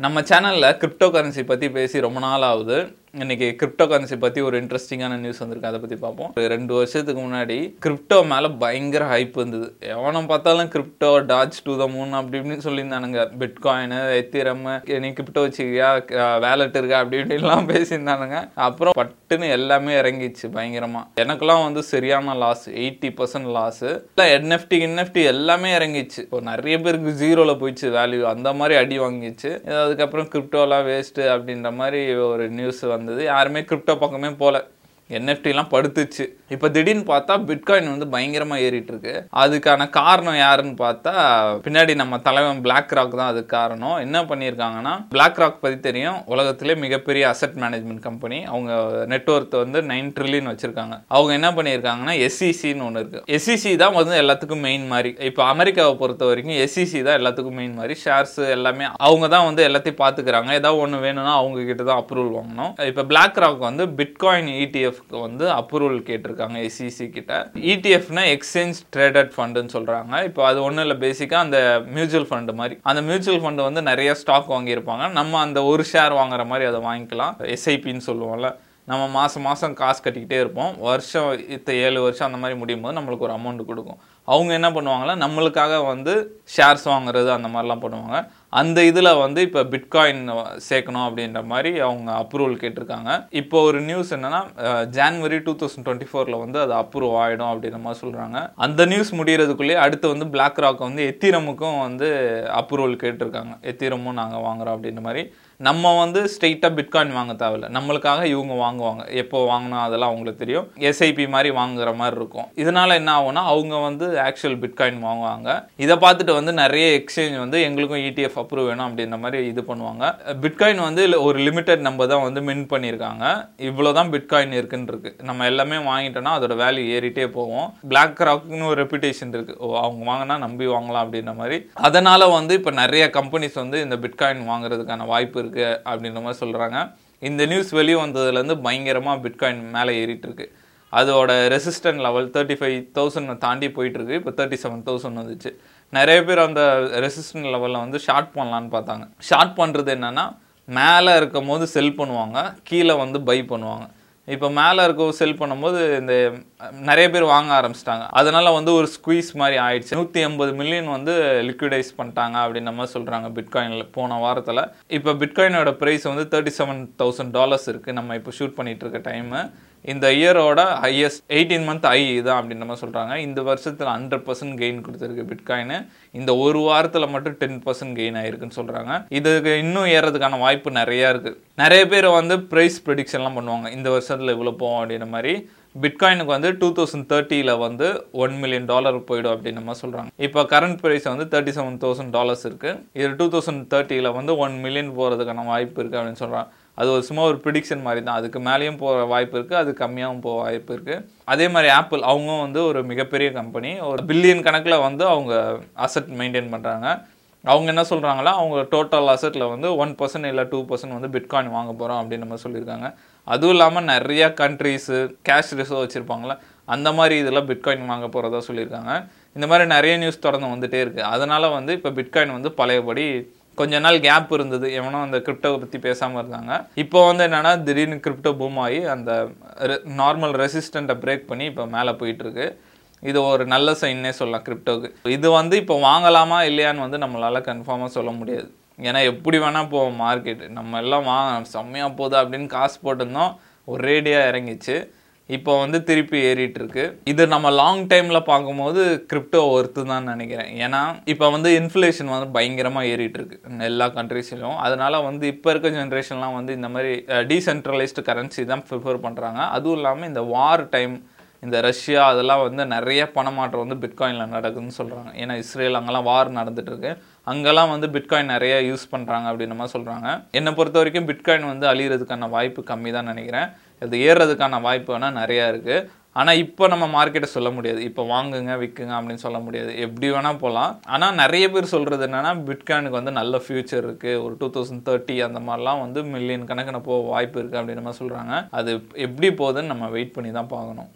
நம்ம சேனலில் crypto currency பற்றி பேசி ரொம்ப நாள் ஆகுது இன்னைக்கு கிரிப்டோ கரன்சி பற்றி ஒரு இன்ட்ரெஸ்டிங்கான நியூஸ் வந்திருக்கு. அதை பற்றி பார்ப்போம். ரெண்டு வருஷத்துக்கு முன்னாடி கிரிப்டோ மேலே பயங்கர ஹைப் இருந்தது. எவனை பார்த்தாலும் crypto doge to the moon அப்படி இப்படின்னு சொல்லியிருந்தானுங்க. பிட்காயின் எத்திரம் நீ கிரிப்டோ வச்சுக்கியா? வேலட் இருக்கா? அப்படி இப்படின்லாம் பேசியிருந்தானுங்க. அப்புறம் பட்டுன்னு எல்லாமே இறங்கிச்சு பயங்கரமா. எனக்கெல்லாம் வந்து சரியான லாஸ் எயிட்டி பர்சன்ட் லாஸ் இல்லை என்எஃப்டி என்எஃப்டி எல்லாமே இறங்கிச்சு இப்போ நிறைய பேருக்கு ஜீரோவில் போயிடுச்சு வேல்யூ அந்த மாதிரி அடி வாங்கிச்சு அதுக்கப்புறம் கிரிப்டோலாம் வேஸ்ட்டு அப்படின்ற மாதிரி ஒரு நியூஸ் வந்தது. யாருமே கிரிப்டோ பக்கமே போகல என்எஃப்டிலாம் படுத்துச்சு. இப்போ திடீர்னு பார்த்தா பிட்காயின் வந்து பயங்கரமாக ஏறிட்டு இருக்கு அதுக்கான காரணம் யாருன்னு பார்த்தா பின்னாடி நம்ம தலைவன் பிளாக் ராக் தான் அதுக்கு காரணம். என்ன பண்ணியிருக்காங்கன்னா பிளாக் ராக் பற்றி தெரியும். உலகத்திலே மிகப்பெரிய அசட் மேனேஜ்மெண்ட் கம்பெனி அவங்க நெட்ஒர்த் வந்து நைன் ட்ரில்லியன் வச்சிருக்காங்க. அவங்க என்ன பண்ணியிருக்காங்கன்னா எஸ்சிசின்னு ஒன்று இருக்கு. எஸ்சிசி தான் வந்து எல்லாத்துக்கும் மெயின் மாதிரி. இப்போ அமெரிக்காவை பொறுத்த வரைக்கும் எஸ்இசி தான் எல்லாத்துக்கும் மெயின் மாதிரி. ஷேர்ஸ் எல்லாமே அவங்க தான் வந்து எல்லாத்தையும் பார்த்துக்கிறாங்க. ஏதாவது ஒன்று வேணும்னா அவங்க கிட்ட தான் அப்ரூவல் வாங்கணும். இப்போ பிளாக் ராக் வந்து பிட்காயின் இடிஎஃப்க்கு வந்து அப்ரூவல் கேட்டிருக்காங்க. எஸ்சிசி கிட்ட. இடிஎஃப்னா எக்ஸ்சேஞ்ச் ட்ரேடட் ஃபண்டுன்னு சொல்கிறாங்க இப்போ அது ஒன்றும் இல்லை பேசிக்காக அந்த மியூச்சுவல் ஃபண்டு மாதிரி. அந்த மியூச்சுவல் ஃபண்டு வந்து நிறைய ஸ்டாக் வாங்கியிருப்பாங்க. நம்ம அந்த ஒரு ஷேர் வாங்குற மாதிரி அதை வாங்கிக்கலாம். எஸ்ஐபின்னு சொல்லுவோம்ல. நம்ம மாதம் மாதம் காசு கட்டிக்கிட்டே இருப்போம். வருஷம் இத்த ஏழு வருஷம் அந்த மாதிரி முடியும் போது நம்மளுக்கு ஒரு அமௌண்ட் கொடுக்கும். அவங்க என்ன பண்ணுவாங்கன்னா நம்மளுக்காக வந்து ஷேர்ஸ் வாங்குறது அந்த மாதிரிலாம் பண்ணுவாங்க. அந்த இதில் வந்து இப்போ பிட்காயின் சேர்க்கணும் அப்படின்ற மாதிரி அவங்க அப்ரூவல் கேட்டிருக்காங்க. இப்போ ஒரு நியூஸ் என்னன்னா ஜான்வரி டூ தௌசண்ட் டுவெண்ட்டி ஃபோரில் வந்து அது அப்ரூவ் ஆகிடும் அப்படின்ற மாதிரி சொல்கிறாங்க அந்த நியூஸ் முடிகிறதுக்குள்ளேயே அடுத்து வந்து பிளாக் ராக் வந்து எத்திரமுக்கும் வந்து அப்ரூவல் கேட்டிருக்காங்க. எத்திரமும் நாங்கள் வாங்குறோம் அப்படின்ற மாதிரி. நம்ம வந்து ஸ்ட்ரெயிட்டாக பிட்காயின் வாங்க தேவையில்ல. நம்மளுக்காக இவங்க வாங்குவாங்க. எப்போ வாங்கினா அதெல்லாம் அவங்களுக்கு தெரியும். எஸ்ஐபி மாதிரி வாங்குற மாதிரி இருக்கும். இதனால என்ன ஆகும்னா அவங்க வந்து ஆக்சுவல் பிட்காயின் வாங்குவாங்க. இதை பார்த்துட்டு வந்து நிறைய எக்ஸ்சேஞ்ச் வந்து எங்களுக்கும் இடிஎஃப் அப்ரூவ் வேணும் அப்படின்ற மாதிரி இது பண்ணுவாங்க. பிட்காயின் வந்து ஒரு லிமிட்டட் நம்பர் தான் வந்து மின் பண்ணியிருக்காங்க. இவ்வளோ தான் பிட்காயின் இருக்குன்னு இருக்கு நம்ம எல்லாமே வாங்கிட்டோம்னா அதோட வேல்யூ ஏறிட்டே போவோம் பிளாக் ராக்னு ஒரு ரெப்புடேஷன் இருக்கு. ஓ அவங்க வாங்கினா நம்பி வாங்கலாம் அப்படின்ற மாதிரி. அதனால வந்து இப்போ நிறைய கம்பெனிஸ் வந்து இந்த பிட்காயின் வாங்குறதுக்கான வாய்ப்பு இருக்கு அப்படின்ற மாதிரி சொல்கிறாங்க இந்த நியூஸ் வெளியே வந்ததுலேருந்து பயங்கரமாக பிட்காயின் மேலே ஏறிட்டு இருக்கு அதோட resistant level thirty five thousand தாண்டி போயிட்டுருக்கு. இப்போ தேர்ட்டி செவன் தௌசண்ட் வந்துச்சு. நிறைய பேர் அந்த ரெசிஸ்டன்ட் லெவலில் வந்து ஷார்ட் பண்ணலான்னு பார்த்தாங்க. ஷார்ட் பண்ணுறது என்னென்னா மேலே இருக்கும் போது செல் பண்ணுவாங்க கீழே வந்து பை பண்ணுவாங்க. இப்போ மேலே இருக்க செல் பண்ணும்போது இந்த நிறைய பேர் வாங்க ஆரம்பிச்சிட்டாங்க. அதனால் வந்து ஒரு ஸ்குவீஸ் மாதிரி ஆயிடுச்சு. நூற்றி எண்பது மில்லியன் வந்து லிக்விடைஸ் பண்ணிட்டாங்க அப்படின்ற மாதிரி சொல்கிறாங்க பிட்காயினில். போன வாரத்தில். இப்போ பிட்காயினோட ப்ரைஸ் வந்து தேர்ட்டி செவன் தௌசண்ட் டாலர்ஸ் இருக்குது நம்ம இப்போ ஷூட் பண்ணிகிட்ருக்க இருக்க டைமு இந்த இயரோட ஹையஸ்ட் எயிட்டீன் மந்த் ஐ தான் அப்படின்ற மாதிரி சொல்கிறாங்க இந்த வருஷத்தில் ஹண்ட்ரட் பர்சன்ட் கெயின் கொடுத்துருக்கு பிட்காயின் இந்த ஒரு வாரத்தில் மட்டும் டென் பர்சன்ட் கெயின் ஆயிருக்குன்னு சொல்கிறாங்க இதுக்கு இன்னும் ஏறதுக்கான வாய்ப்பு நிறையா இருக்குது நிறைய பேர் வந்து ப்ரைஸ் ப்ரெடிக்ஷன்லாம் பண்ணுவாங்க. இந்த வருஷத்தில் இவ்வளோ போவோம் அப்படின்ற மாதிரி. பிட்காயினுக்கு வந்து டூ தௌசண்ட் தேர்ட்டியில் வந்து ஒன் மில்லியன் டாலர் போயிடும் அப்படின்னு நம்ம சொல்கிறாங்க இப்போ கரண்ட் ப்ரைஸ் வந்து தேர்ட்டி செவன் தௌசண்ட் டாலர்ஸ் இருக்குது இது டூ தௌசண்ட் தேர்ட்டியில் வந்து ஒன் மில்லியன் போகிறதுக்கான வாய்ப்பு இருக்குது அப்படின்னு சொல்கிறாங்க அது ஒரு சும்மா ஒரு ப்ரிடிக்ஷன் மாதிரி தான். அதுக்கு மேலேயும் போகிற வாய்ப்பு இருக்குது அது கம்மியாகவும் போக வாய்ப்பு இருக்குது அதே மாதிரி ஆப்பிள் அவங்க வந்து ஒரு மிகப்பெரிய கம்பெனி ஒரு பில்லியன் கணக்கில் வந்து அவங்க அசட் மெயின்டைன் பண்ணுறாங்க அவங்க என்ன சொல்கிறாங்களா அவங்க டோட்டல் அசட்டில் வந்து ஒன் பர்சன்ட் இல்லை டூ பர்சன்ட் வந்து பிட்காயின் வாங்க போகிறோம் அப்படின்னு நம்ம சொல்லியிருக்காங்க. அதுவும் இல்லாமல் நிறையா கண்ட்ரீஸு கேஷ் ரிசர்வ் வச்சுருப்பாங்களே அந்த மாதிரி இதெல்லாம் பிட்காயின் வாங்க போகிறதா சொல்லியிருக்காங்க. இந்த மாதிரி நிறைய நியூஸ் தொடர்ந்து வந்துகிட்டே இருக்குது அதனால் வந்து இப்போ பிட்காயின் வந்து பழையபடி கொஞ்ச நாள் கேப் இருந்தது. எவனோ அந்த கிரிப்டோவை பற்றி பேசாமல் இருந்தாங்க. இப்போ வந்து என்னென்னா திடீர்னு கிரிப்டோ பூம் ஆகி அந்த நார்மல் ரெசிஸ்டண்ட்டை பிரேக் பண்ணி இப்போ மேலே போயிட்டுருக்கு. இது ஒரு நல்ல சைன்னே சொல்லலாம் கிரிப்டோக்கு இது வந்து இப்போ வாங்கலாமா இல்லையான்னு வந்து நம்மளால் கன்ஃபார்மாக சொல்ல முடியாது. ஏன்னா எப்படி வேணால் போவோம் மார்க்கெட்டு நம்ம எல்லாம் வாங்க செம்மையாக போகுது அப்படின்னு காசு போட்டிருந்தோம். ஒரேடியாக இறங்கிச்சு. இப்போ வந்து திருப்பி ஏறிட்டு இருக்கு இது நம்ம லாங் டைம்ல பார்க்கும்போது கிரிப்டோ ஒர்த்து தான் நினைக்கிறேன். ஏன்னா இப்போ வந்து இன்ஃப்ளேஷன் வந்து பயங்கரமா ஏறிட்டு இருக்கு எல்லா கண்ட்ரீஸ்லையும் அதனால வந்து இப்போ இருக்க ஜென்ரேஷன்லாம் வந்து இந்த மாதிரி டீசென்ட்ரலைஸ்டு கரன்சி தான் ப்ரிஃபர் பண்றாங்க. அதுவும் இல்லாமல் இந்த வார் டைம் இந்த ரஷ்யா அதெல்லாம் வந்து நிறைய பணமாற்றம் வந்து பிட்காயினில் நடக்குதுன்னு சொல்கிறாங்க ஏன்னா இஸ்ரேல் அங்கெல்லாம் வார் நடந்துகிட்ருக்கு அங்கெல்லாம் வந்து பிட்காயின் நிறைய யூஸ் பண்ணுறாங்க அப்படின்ற மாதிரி சொல்கிறாங்க என்னை பொறுத்த வரைக்கும் பிட்காயின் வந்து அழியிறதுக்கான வாய்ப்பு கம்மி தான் நினைக்கிறேன். இது ஏறுறதுக்கான வாய்ப்பு வேணால் நிறையா இருக்குது ஆனால் இப்போ நம்ம மார்க்கெட்டை சொல்ல முடியாது. இப்போ வாங்குங்க விற்குங்க அப்படின்னு சொல்ல முடியாது. எப்படி வேணால் போகலாம் ஆனால் நிறைய பேர் சொல்கிறது என்னென்னா பிட்காயினுக்கு வந்து நல்ல ஃபியூச்சர் இருக்குது ஒரு டூ தௌசண்ட் தேர்ட்டி அந்த மாதிரிலாம் வந்து மில்லியன் கணக்கில் போக வாய்ப்பு இருக்குது அப்படின்ற மாதிரி சொல்கிறாங்க அது எப்படி போகுதுன்னு நம்ம வெயிட் பண்ணி தான் பார்க்கணும்.